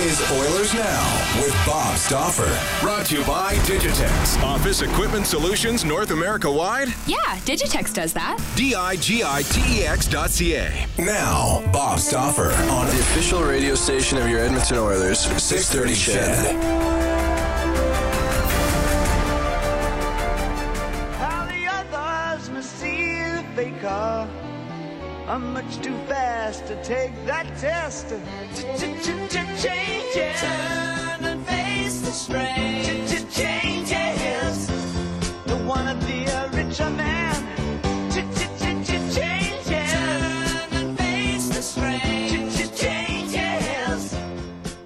is Oilers Now with Bob Stauffer. Brought to you by Digitex. Office Equipment Solutions North America wide? Yeah, Digitex does that. D-I-G-I-T-E-X dot C-A. Now, Bob Stauffer on the official radio station of your Edmonton Oilers, 630 CHED. I'm much too fast to take that test. Changes. Turn and face the strain. Changes. Don't wanna be a richer man. Changes. Turn and face the strain. Changes.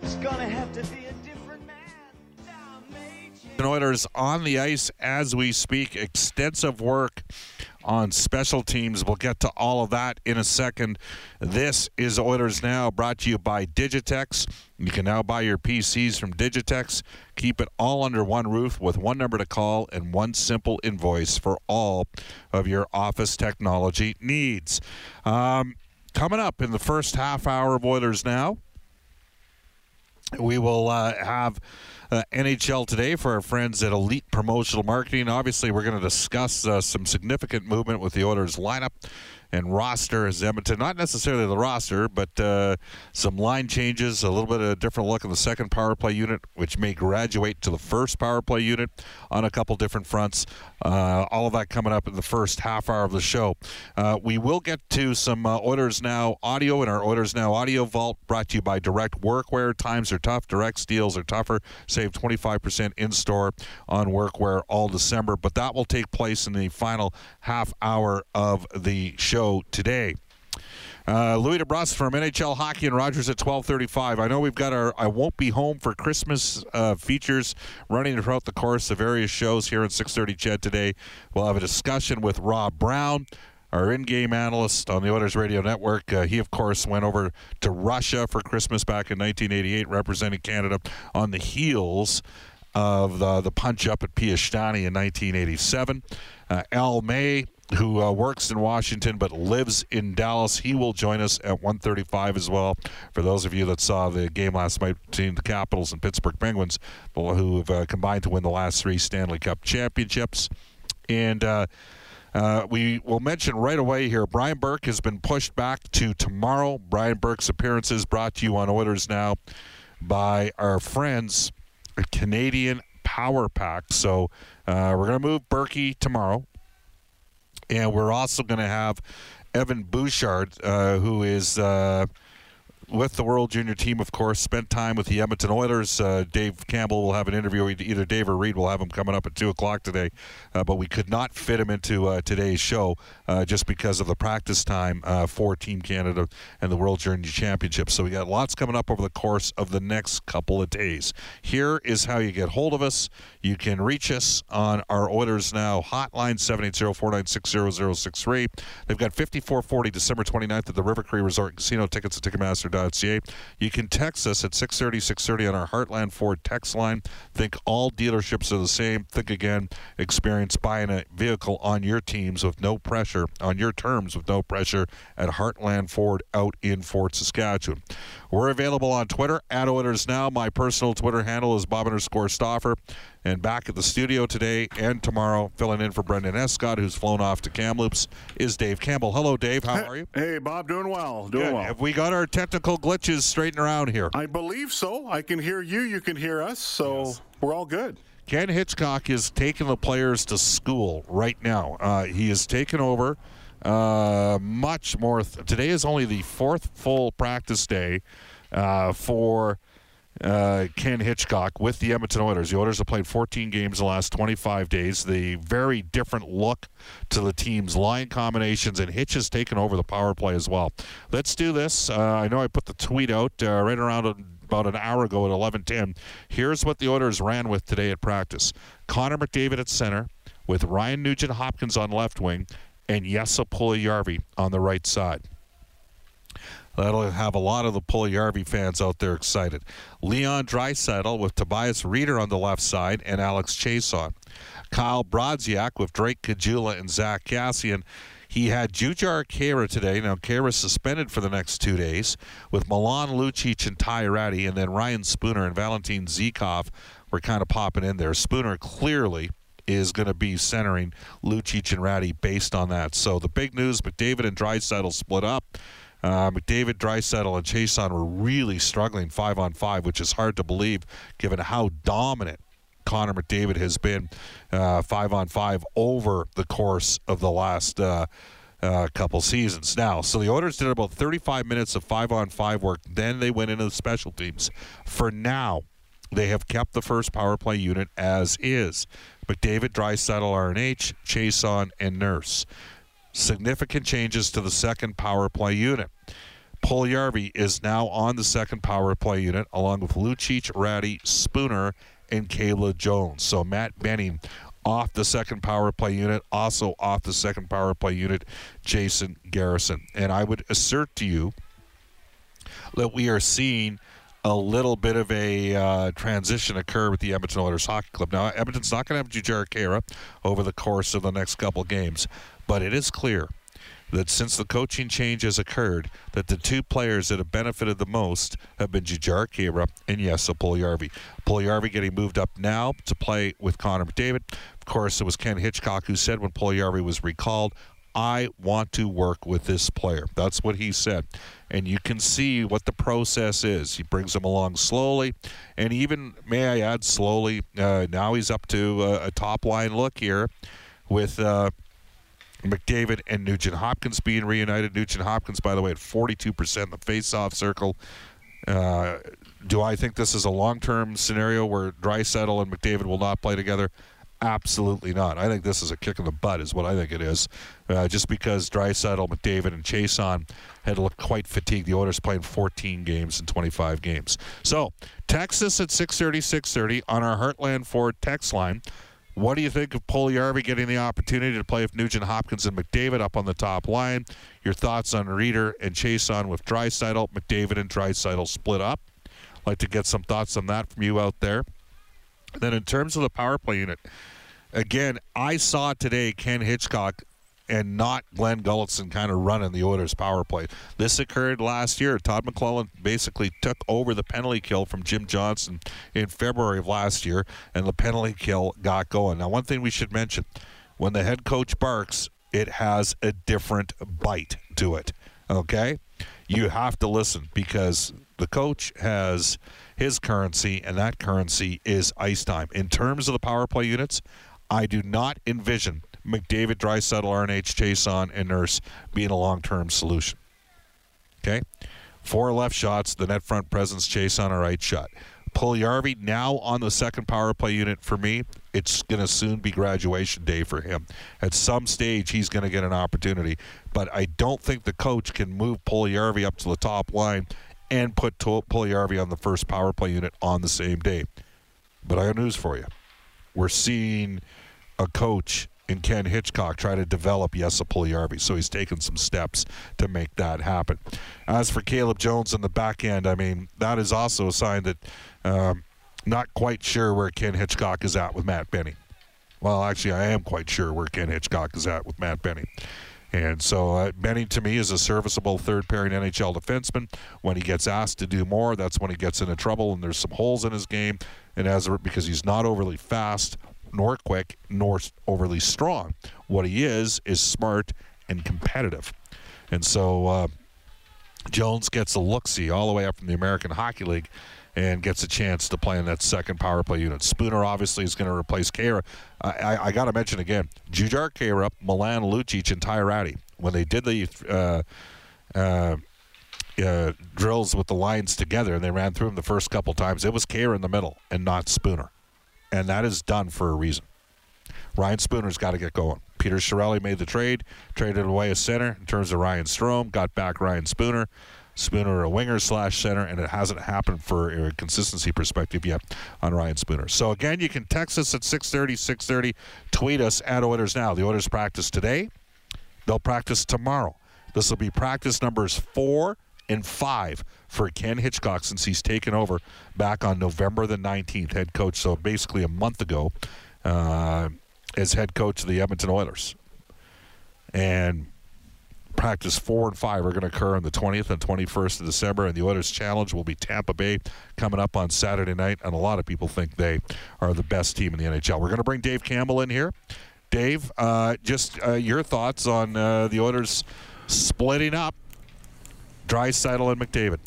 It's gonna have to be a different man. Oilers on the ice as we speak. Extensive work on special teams. We'll get to all of that in a second. This is Oilers Now, brought to you by Digitex. You can now buy your PCs from Digitex. Keep it all under one roof with one number to call and one simple invoice for all of your office technology needs. Um, coming up in the first half hour of Oilers Now, we will uh, have uh, NHL today for our friends at Elite Promotional Marketing. Obviously, we're going to discuss uh, some significant movement with the Oilers lineup and roster as Edmonton. Not necessarily the roster, but uh, some line changes, a little bit of a different look in the second power play unit, which may graduate to the first power play unit on a couple different fronts. Uh, all of that coming up in the first half hour of the show. Uh, we will get to some uh, Oilers Now audio in our Oilers Now audio vault brought to you by Direct Workwear. Times are tough. Direct steals are tougher. Save 25% in store on workwear all December, but that will take place in the final half hour of the show today. Uh, Louis DeBrusk from NHL Hockey and Rogers at 12:35. I know we've got our "I Won't Be Home for Christmas" uh, features running throughout the course of various shows here in 6:30 CHED today. We'll have a discussion with Rob Brown, our in-game analyst on the Oilers Radio Network. Uh, he, of course, went over to Russia for Christmas back in 1988, representing Canada on the heels of the, the punch up at Piestany in 1987. Uh, Al May who uh, works in Washington but lives in Dallas. He will join us at 1:35 as well. For those of you that saw the game last night between the Capitals and Pittsburgh Penguins, who have uh, combined to win the last three Stanley Cup championships, and. Uh, uh, we will mention right away here Brian Burke has been pushed back to tomorrow. Brian Burke's appearance is brought to you on Oilers Now by our friends Canadian Power Pack. So uh, we're going to move Berkey tomorrow. And we're also going to have Evan Bouchard, uh, who is uh, with the World Junior team, of course, spent time with the Edmonton Oilers. Uh, Dave Campbell will have an interview. Either Dave or Reed will have him coming up at 2 o'clock today. Uh, but we could not fit him into uh, today's show uh, just because of the practice time uh, for Team Canada and the World Junior Championship. So we got lots coming up over the course of the next couple of days. Here is how you get hold of us. You can reach us on our Oilers Now hotline, 780-496-0063. They've got 5440 December 29th at the River Cree Resort Casino. Tickets at Ticketmaster.com You can text us at 630 630 on our Heartland Ford text line. Think all dealerships are the same. Think again, experience buying a vehicle on your teams with no pressure, on your terms with no pressure at Heartland Ford out in Fort Saskatchewan. We're available on Twitter at Oilers Now. My personal Twitter handle is Bob underscore Stoffer. And back at the studio today and tomorrow, filling in for Brendan Escott, who's flown off to Kamloops, is Dave Campbell. Hello, Dave. How are you? Hey, Bob, doing well. Doing Good. well. Have we got our technical glitches straightened around here? I believe so. I can hear you. You can hear us. So we're all good. Ken Hitchcock is taking the players to school right now. Uh, he has taken over uh, much more. Th- today is only the fourth full practice day uh, for uh, Ken Hitchcock with the Edmonton Oilers. The Oilers have played 14 games in the last 25 days. The very different look to the team's line combinations, and Hitch has taken over the power play as well. Let's do this. Uh, I know I put the tweet out uh, right around about an hour ago at 11:10. Here's what the Oilers ran with today at practice: Connor McDavid at center, with Ryan Nugent Hopkins on left wing, and Yessa Puljujärvi on the right side. That'll have a lot of the Puljujärvi fans out there excited. Leon Draisaitl with Tobias Rieder on the left side and Alex Chiasson. Kyle Brodziak with Drake Caggiula and Zack Kassian. He had Jujhar Khaira today. Now, Khaira suspended for the next two days with Milan Lucic and Ty Rattie, and then Ryan Spooner and Valentin Zykov were kind of popping in there. Spooner clearly is going to be centering Lucic and Rattie based on that. So the big news, McDavid and Draisaitl split up. Uh, McDavid, Draisaitl, and Chiasson were really struggling five on five, which is hard to believe given how dominant Connor McDavid has been uh, five on five over the course of the last uh, uh, couple seasons. Now, so the Oilers did about 35 minutes of five on five work. Then they went into the special teams. For now, they have kept the first power play unit as is. McDavid, Draisaitl, RNH, Chiasson, and Nurse. Significant changes to the second power play unit. Puljujärvi is now on the second power play unit, along with Lucic, Rattie, Spooner, and Caleb Jones. So Matt Benning off the second power play unit, also off the second power play unit, Jason Garrison. And I would assert to you that we are seeing a little bit of a uh, transition occur with the Edmonton Oilers Hockey Club. Now, Edmonton's not going to have Jujhar Khaira over the course of the next couple games, but it is clear that since the coaching change has occurred, that the two players that have benefited the most have been Jujhar Khaira and Yessa Puljujärvi. Puljujärvi getting moved up now to play with Connor McDavid. Of course, it was Ken Hitchcock who said when Puljujärvi was recalled, I want to work with this player. That's what he said. And you can see what the process is. He brings him along slowly, and even, may I add, slowly. Uh, now he's up to uh, a top line look here with. Uh, McDavid and Nugent Hopkins being reunited. Nugent Hopkins, by the way, at 42% in the face-off circle. Uh, do I think this is a long-term scenario where Draisaitl and McDavid will not play together? Absolutely not. I think this is a kick in the butt, is what I think it is. Uh, just because Draisaitl, McDavid, and Chiasson had looked quite fatigued. The Oilers playing 14 games in 25 games. So, text us at 630, 630 on our Heartland Ford text line. What do you think of Puljujärvi getting the opportunity to play with Nugent Hopkins and McDavid up on the top line? Your thoughts on Rieder and Chiasson with Draisaitl, McDavid and Draisaitl split up. like to get some thoughts on that from you out there. Then in terms of the power play unit, again, I saw today Ken Hitchcock and not Glen Gulutzan kind of running the Oilers power play. This occurred last year. Todd McLellan basically took over the penalty kill from Jim Johnson in February of last year, and the penalty kill got going. Now, one thing we should mention when the head coach barks, it has a different bite to it. Okay? You have to listen because the coach has his currency, and that currency is ice time. In terms of the power play units, I do not envision McDavid, Draisaitl, RNH, Chiasson, and Nurse being a long-term solution. Okay, four left shots, the net front presence, Chiasson, a right shot. Puljujärvi now on the second power play unit for me. It's going to soon be graduation day for him. At some stage, he's going to get an opportunity, but I don't think the coach can move Puljujärvi up to the top line and put Puljujärvi on the first power play unit on the same day. But I got news for you. We're seeing a coach in Ken Hitchcock try to develop Yessa Puljujärvi. So he's taken some steps to make that happen. As for Caleb Jones in the back end, I mean, that is also a sign that um, not quite sure where Ken Hitchcock is at with Matt Benning. Well, actually, I am quite sure where Ken Hitchcock is at with Matt Benning. And so uh, Benning, to me, is a serviceable third pairing NHL defenseman. When he gets asked to do more, that's when he gets into trouble, and there's some holes in his game. And as a, because he's not overly fast, nor quick, nor overly strong, what he is is smart and competitive. And so uh, Jones gets a look see all the way up from the American Hockey League and gets a chance to play in that second power play unit. Spooner obviously is going to replace Khaira. I, I, I got to mention again, Jujar Khaira, up, Milan Lucic, and Ty Rattie, when they did the uh, uh, uh, drills with the lines together and they ran through them the first couple times, it was Khaira in the middle and not Spooner. And that is done for a reason. Ryan Spooner's got to get going. Peter Chiarelli made the trade, traded away a center in terms of Ryan Strome, got back Ryan Spooner. Spooner a winger slash center, and it hasn't happened for a consistency perspective yet on Ryan Spooner. So again, you can text us at 6:30, 6:30, tweet us at Oilers Now. The Oilers practice today. They'll practice tomorrow. This will be practice numbers four and five for Ken Hitchcock since he's taken over back on November the 19th, head coach. So basically a month ago, uh, as head coach of the Edmonton Oilers. And practice four and five are going to occur on the 20th and 21st of December, and the Oilers Challenge will be Tampa Bay coming up on Saturday night. And a lot of people think they are the best team in the NHL. We're going to bring Dave Campbell in here. Dave, uh, just uh, your thoughts on uh, the Oilers splitting up Draisaitl and McDavid.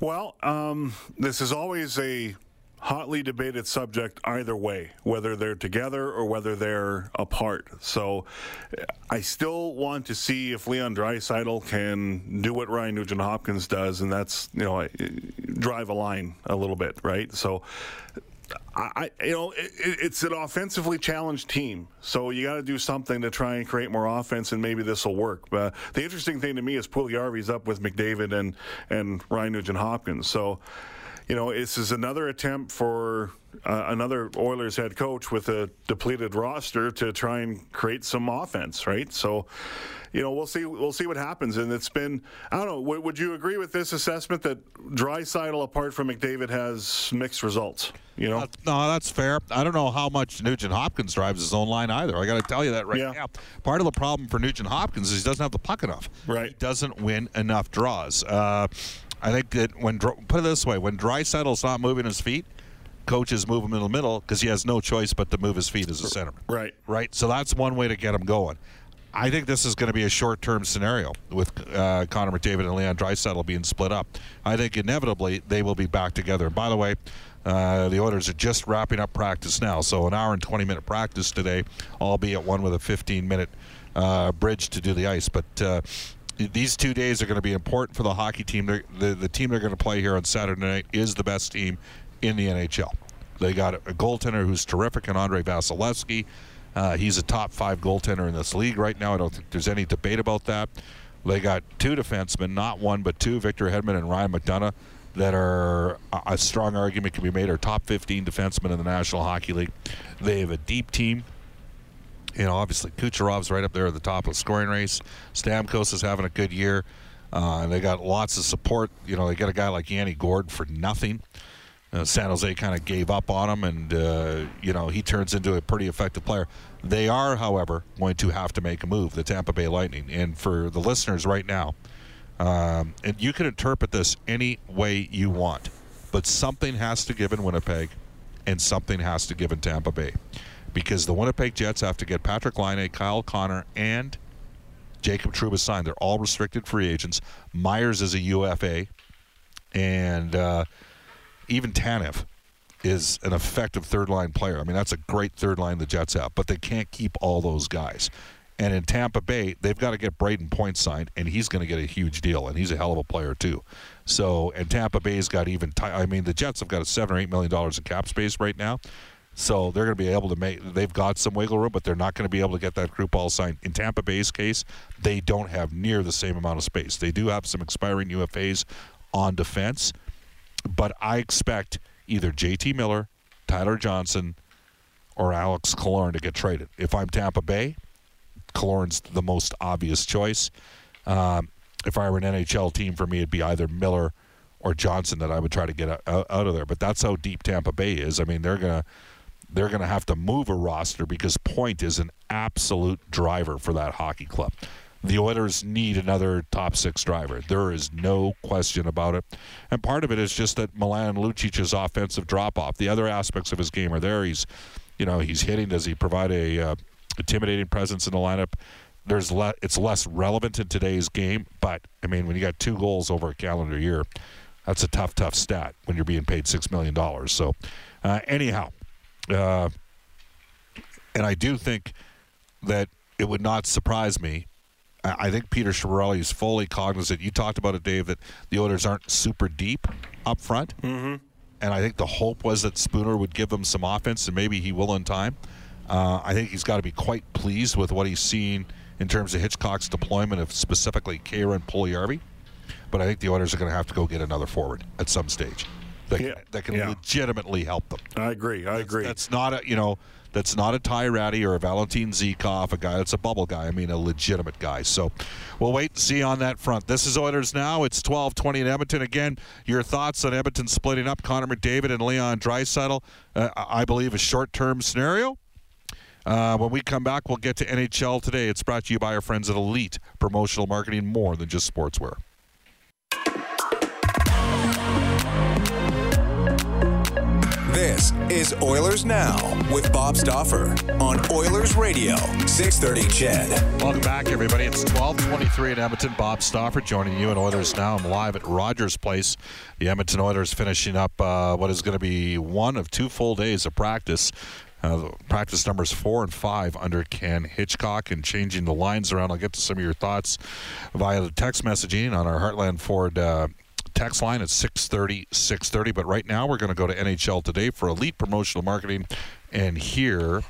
Well, um, this is always a hotly debated subject either way, whether they're together or whether they're apart. So I still want to see if Leon Draisaitl can do what Ryan Nugent Hopkins does, and that's, you know, drive a line a little bit, right? So I, you know, it, it's an offensively challenged team, so you got to do something to try and create more offense, and maybe this will work. But the interesting thing to me is Puljujärvi's up with McDavid and and Ryan Nugent Hopkins, so you know, this is another attempt for uh, another Oilers head coach with a depleted roster to try and create some offense, right? So, you know, we'll see. We'll see what happens. And it's been, I don't know. W- would you agree with this assessment that Draisaitl, apart from McDavid, has mixed results? You know, Uh, no, that's fair. I don't know how much Nugent Hopkins drives his own line either. I got to tell you that right Yeah. now. Part of the problem for Nugent Hopkins is he doesn't have the puck enough. Right. He doesn't win enough draws. Uh, I think that when put it this way, when Draisaitl's not moving his feet, coaches move him in the middle because he has no choice but to move his feet as a centerman. right. Right. So that's one way to get him going. I think this is going to be a short-term scenario with uh, Connor McDavid and Leon Draisaitl being split up. I think inevitably they will be back together. And by the way, uh, the Oilers are just wrapping up practice now, so an hour and 20-minute practice today, albeit one with a 15-minute uh, bridge to do the ice. But uh, these two days are going to be important for the hockey team. The the team they're going to play here on Saturday night is the best team in the NHL. They got a, goaltender who's terrific, and Andrei Vasilevskiy. Uh, he's a top five goaltender in this league right now. I don't think there's any debate about that. They got two defensemen, not one but two, Victor Hedman and Ryan McDonagh, that are a strong argument can be made are top 15 defensemen in the National Hockey League. They have a deep team you know, obviously Kucherov's right up there at the top of the scoring race. Stamkos is having a good year. Uh, and they got lots of support. You know, they got a guy like Yanni Gourde for nothing. Uh, San Jose kind of gave up on him, and uh, you know he turns into a pretty effective player. They are, however, going to have to make a move. The Tampa Bay Lightning, and for the listeners right now, um, and you can interpret this any way you want, but something has to give in Winnipeg, and something has to give in Tampa Bay, because the Winnipeg Jets have to get Patrik Laine, Kyle Connor, and Jacob Trouba signed. They're all restricted free agents. Myers is a UFA, and uh, even Tanev is an effective third line player. I mean, that's a great third line the Jets have, but they can't keep all those guys. And in Tampa Bay, they've got to get Brayden Point signed, and he's going to get a huge deal, and he's a hell of a player too. So, and Tampa Bay's got even. T- I mean, the Jets have got a seven or eight million dollars in cap space right now, so they're going to be able to make. They've got some wiggle room, but they're not going to be able to get that group all signed. In Tampa Bay's case, they don't have near the same amount of space. They do have some expiring UFAs on defense, but I expect either JT Miller, Tyler Johnson, or Alex Killorn to get traded. If I'm Tampa Bay, Killorn's the most obvious choice. Um, if I were an NHL team, for me, it'd be either Miller or Johnson that I would try to get out, out of there. But that's how deep Tampa Bay is. I mean, they're gonna they're gonna have to move a roster because Point is an absolute driver for that hockey club. The Oilers need another top six driver. There is no question about it. And part of it is just that Milan Lucic's offensive drop off. The other aspects of his game are there. He's, you know, he's hitting. Does he provide a uh, intimidating presence in the lineup? There's le- it's less relevant in today's game, but I mean, when you got two goals over a calendar year, that's a tough, tough stat when you're being paid six million dollars. So, uh, anyhow, uh, and I do think that it would not surprise me. I I think Peter Chiarelli is fully cognizant. You talked about it, Dave, that the Oilers aren't super deep up front, mm-hmm. and I think the hope was that Spooner would give them some offense, and maybe he will in time. Uh, I think he's got to be quite pleased with what he's seen in terms of Hitchcock's deployment of specifically Khaira and Puljujärvi. But I think the Oilers are going to have to go get another forward at some stage that, Yeah, that can yeah. legitimately help them. I agree. I agree. That's not a you know that's not a Ty Rattie or a Valentin Zykov, a guy that's a bubble guy. I mean, a legitimate guy. So we'll wait and see on that front. This is Oilers now. It's 12-20 in Edmonton. Again, your thoughts on Edmonton splitting up Connor McDavid and Leon Draisaitl? Uh, I believe a short-term scenario. Uh, when we come back, we'll get to NHL today. It's brought to you by our friends at Elite Promotional Marketing, more than just sportswear. This is Oilers Now with Bob Stauffer on Oilers Radio, 630 CHED. Welcome back, everybody. It's 12:23 in Edmonton. Bob Stauffer joining you in Oilers now. I'm live at Rogers Place. The Edmonton Oilers finishing up uh, what is going to be one of two full days of practice. Uh, practice numbers four and five under Ken Hitchcock and changing the lines around. I'll get to some of your thoughts via the text messaging on our Heartland Ford uh, text line at 630 630 but right now we're going to go to nhl today for elite promotional marketing and here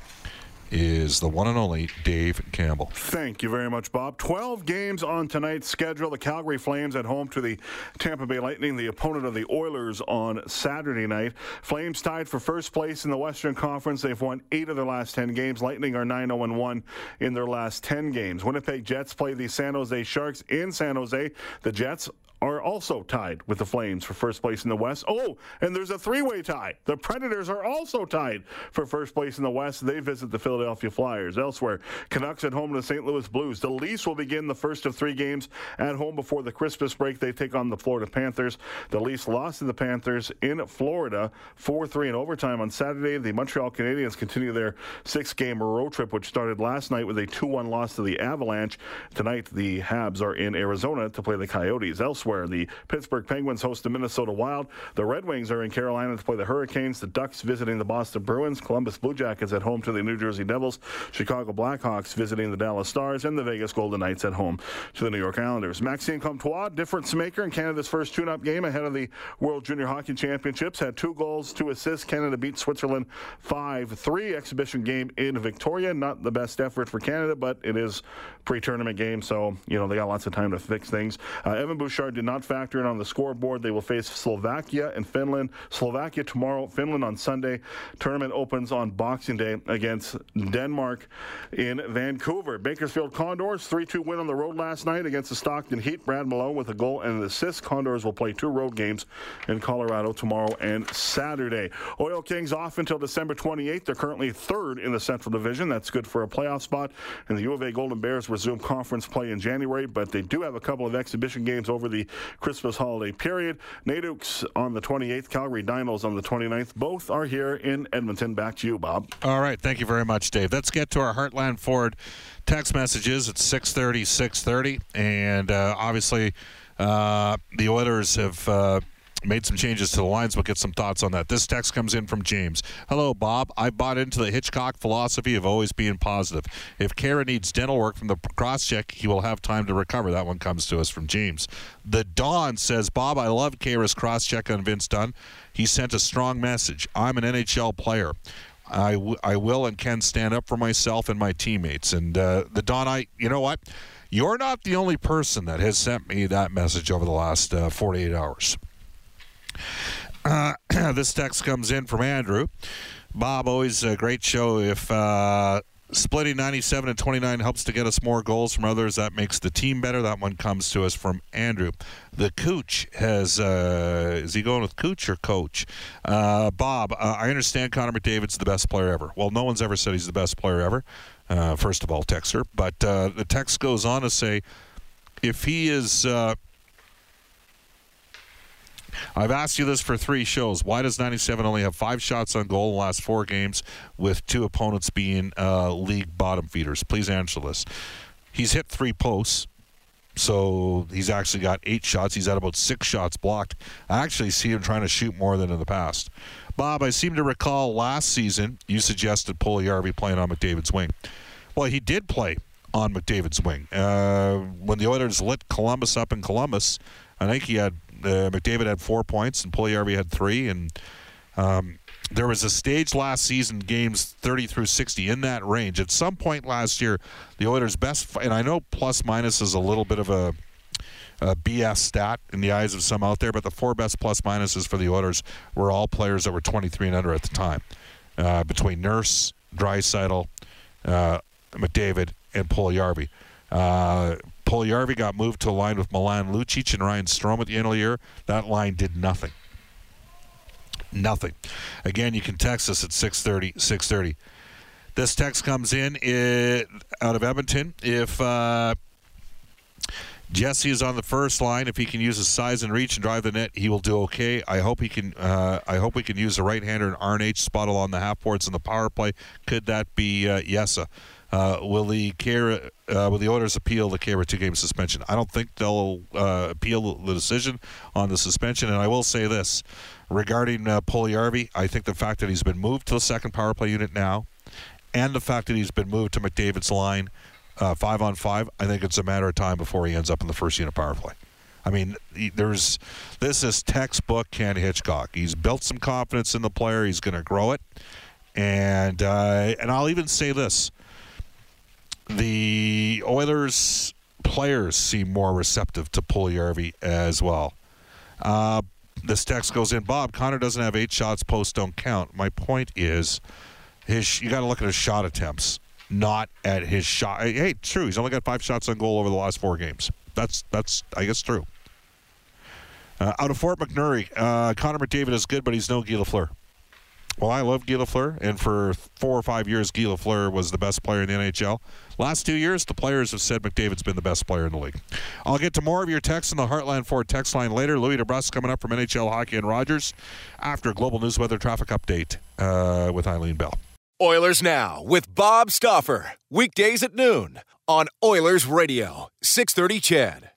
is the one and only dave campbell Thank you very much, Bob. 12 games on tonight's schedule. The Calgary Flames at home to the Tampa Bay Lightning, the opponent of the Oilers on Saturday night. Flames tied for first place in the Western Conference. They've won eight of their last 10 games. Lightning are 9 0 1 in their last 10 games. Winnipeg Jets play the San Jose Sharks in San Jose. The Jets are also tied with the Flames for first place in the West. Oh, and there's a three way tie. The Predators are also tied for first place in the West. They visit the Philadelphia Flyers. Elsewhere, Canucks at home to the St. Louis Blues. The Leafs will begin the first of three games at home before the Christmas break. They take on the Florida Panthers. The Leafs lost to the Panthers in Florida 4 3 in overtime on Saturday. The Montreal Canadiens continue their six game road trip, which started last night with a 2 1 loss to the Avalanche. Tonight, the Habs are in Arizona to play the Coyotes. Elsewhere, the Pittsburgh Penguins host the Minnesota Wild. The Red Wings are in Carolina to play the Hurricanes. The Ducks visiting the Boston Bruins. Columbus Blue Jackets at home to the New Jersey Devils. Chicago Blackhawks visiting the Dallas Stars. And the Vegas Golden Knights at home to the New York Islanders. Maxime Comtois, difference maker in Canada's first tune up game ahead of the World Junior Hockey Championships, had two goals, two assists. Canada beat Switzerland 5 3. Exhibition game in Victoria. Not the best effort for Canada, but it is pre tournament game, so, you know, they got lots of time to fix things. Uh, Evan Bouchard did not factor in on the scoreboard. They will face Slovakia and Finland. Slovakia tomorrow, Finland on Sunday. Tournament opens on Boxing Day against Denmark in Vancouver. Bakersfield Condors, 3 2 win on the road last night against the Stockton Heat. Brad Malone with a goal and an assist. Condors will play two road games in Colorado tomorrow and Saturday. Oil Kings off until December 28th. They're currently third in the Central Division. That's good for a playoff spot. And the U of A Golden Bears resume conference play in January, but they do have a couple of exhibition games over the Christmas holiday period. NAIT Ooks on the 28th, Calgary Dinos on the 29th. Both are here in Edmonton. Back to you, Bob. All right, thank you very much, Dave. Let's get to our Heartland Ford text messages. It's 6:30, 6:30, and uh, obviously uh, the Oilers have. Made some changes to the lines. We'll get some thoughts on that. This text comes in from James. Hello, Bob. I bought into the Hitchcock philosophy of always being positive. If Khaira needs dental work from the cross check, he will have time to recover. That one comes to us from James. The Dawn says, Bob, I love Khaira's cross check on Vince Dunn. He sent a strong message. I'm an NHL player. I, w- I will and can stand up for myself and my teammates. And uh, the Don, I, you know what? You're not the only person that has sent me that message over the last uh, 48 hours. Uh, this text comes in from Andrew. Bob, always a great show. If uh, splitting 97 and 29 helps to get us more goals from others, that makes the team better. That one comes to us from Andrew. The Cooch has, uh, is he going with Cooch or Coach? Uh, Bob, uh, I understand Connor McDavid's the best player ever. Well, no one's ever said he's the best player ever, uh, first of all, Texter. But the text goes on to say if he is. I've asked you this for three shows. Why does 97 only have five shots on goal in the last four games with two opponents being uh, league bottom feeders? Please answer this. He's hit three posts, so he's actually got eight shots. He's had about six shots blocked. I actually see him trying to shoot more than in the past. Bob, I seem to recall last season you suggested Puljujärvi playing on McDavid's wing. Well, he did play on McDavid's wing. Uh, when the Oilers lit Columbus up in Columbus, I think he had uh, McDavid had four points and Puljujärvi had three, and um, there was a stage last season, games 30 through 60 in that range. At some point last year, the Oilers' best, and I know plus minus is a little bit of a, a BS stat in the eyes of some out there, but the four best plus minuses for the Oilers were all players that were 23 and under at the time, uh, between Nurse, Draisaitl, uh, McDavid, and Puljujärvi. Uh, Puljujärvi got moved to a line with Milan Lucic and Ryan Strome at the end of the year. That line did nothing. Nothing. Again, you can text us at 630, 630. This text comes in it, out of Edmonton. If uh, Jesse is on the first line, if he can use his size and reach and drive the net, he will do okay. I hope he can. Uh, I hope we can use the right-hander and RNH spot along the half boards in the power play. Could that be uh, Yessa? Uh, will the care uh, will the Oilers appeal the Khaira two game suspension? I don't think they'll uh, appeal the decision on the suspension. And I will say this regarding uh, Puljujärvi, I think the fact that he's been moved to the second power play unit now, and the fact that he's been moved to McDavid's line uh, five on five, I think it's a matter of time before he ends up in the first unit power play. I mean, there's this is textbook Ken Hitchcock. He's built some confidence in the player. He's going to grow it, and uh, and I'll even say this: the Oilers players seem more receptive to Puljujärvi as well. Uh, this text goes in. Bob Connor doesn't have eight shots. Post don't count. My point is, his you got to look at his shot attempts, not at his shot. Hey, true. He's only got five shots on goal over the last four games. That's that's I guess true. Uh, out of Fort McMurray, uh, Connor McDavid is good, but he's no Guy Lafleur. Well, I love Guy Lafleur, and for four or five years, Guy Lafleur was the best player in the NHL. Last two years, the players have said McDavid's been the best player in the league. I'll get to more of your texts in the Heartland Ford text line later. Louis DeBrusk coming up from NHL Hockey and Rogers after Global News Weather Traffic Update uh, with Eileen Bell. Oilers Now with Bob Stauffer. Weekdays at noon on Oilers Radio, 630 CHED.